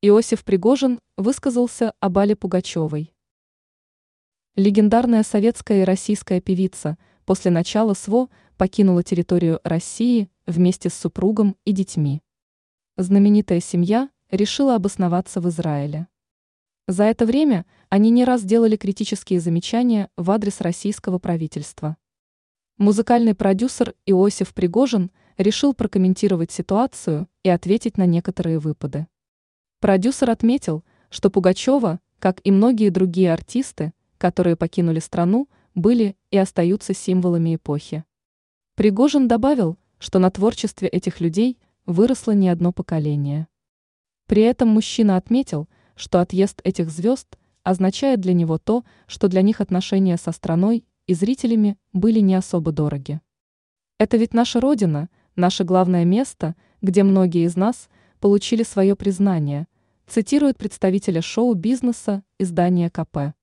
Иосиф Пригожин высказался о Бале Пугачевой. Легендарная советская и российская певица после начала СВО покинула территорию России вместе с супругом и детьми. Знаменитая семья решила обосноваться в Израиле. За это время они не раз делали критические замечания в адрес российского правительства. Музыкальный продюсер Иосиф Пригожин решил прокомментировать ситуацию и ответить на некоторые выпады. Продюсер отметил, что Пугачева, как и многие другие артисты, которые покинули страну, были и остаются символами эпохи. Пригожин добавил, что на творчестве этих людей выросло не одно поколение. При этом мужчина отметил, что отъезд этих звезд означает для него то, что для них отношения со страной и зрителями были не особо дороги. Это ведь наша родина, наше главное место, где многие из нас получили свое признание, цитирует представителя шоу-бизнеса издания КП.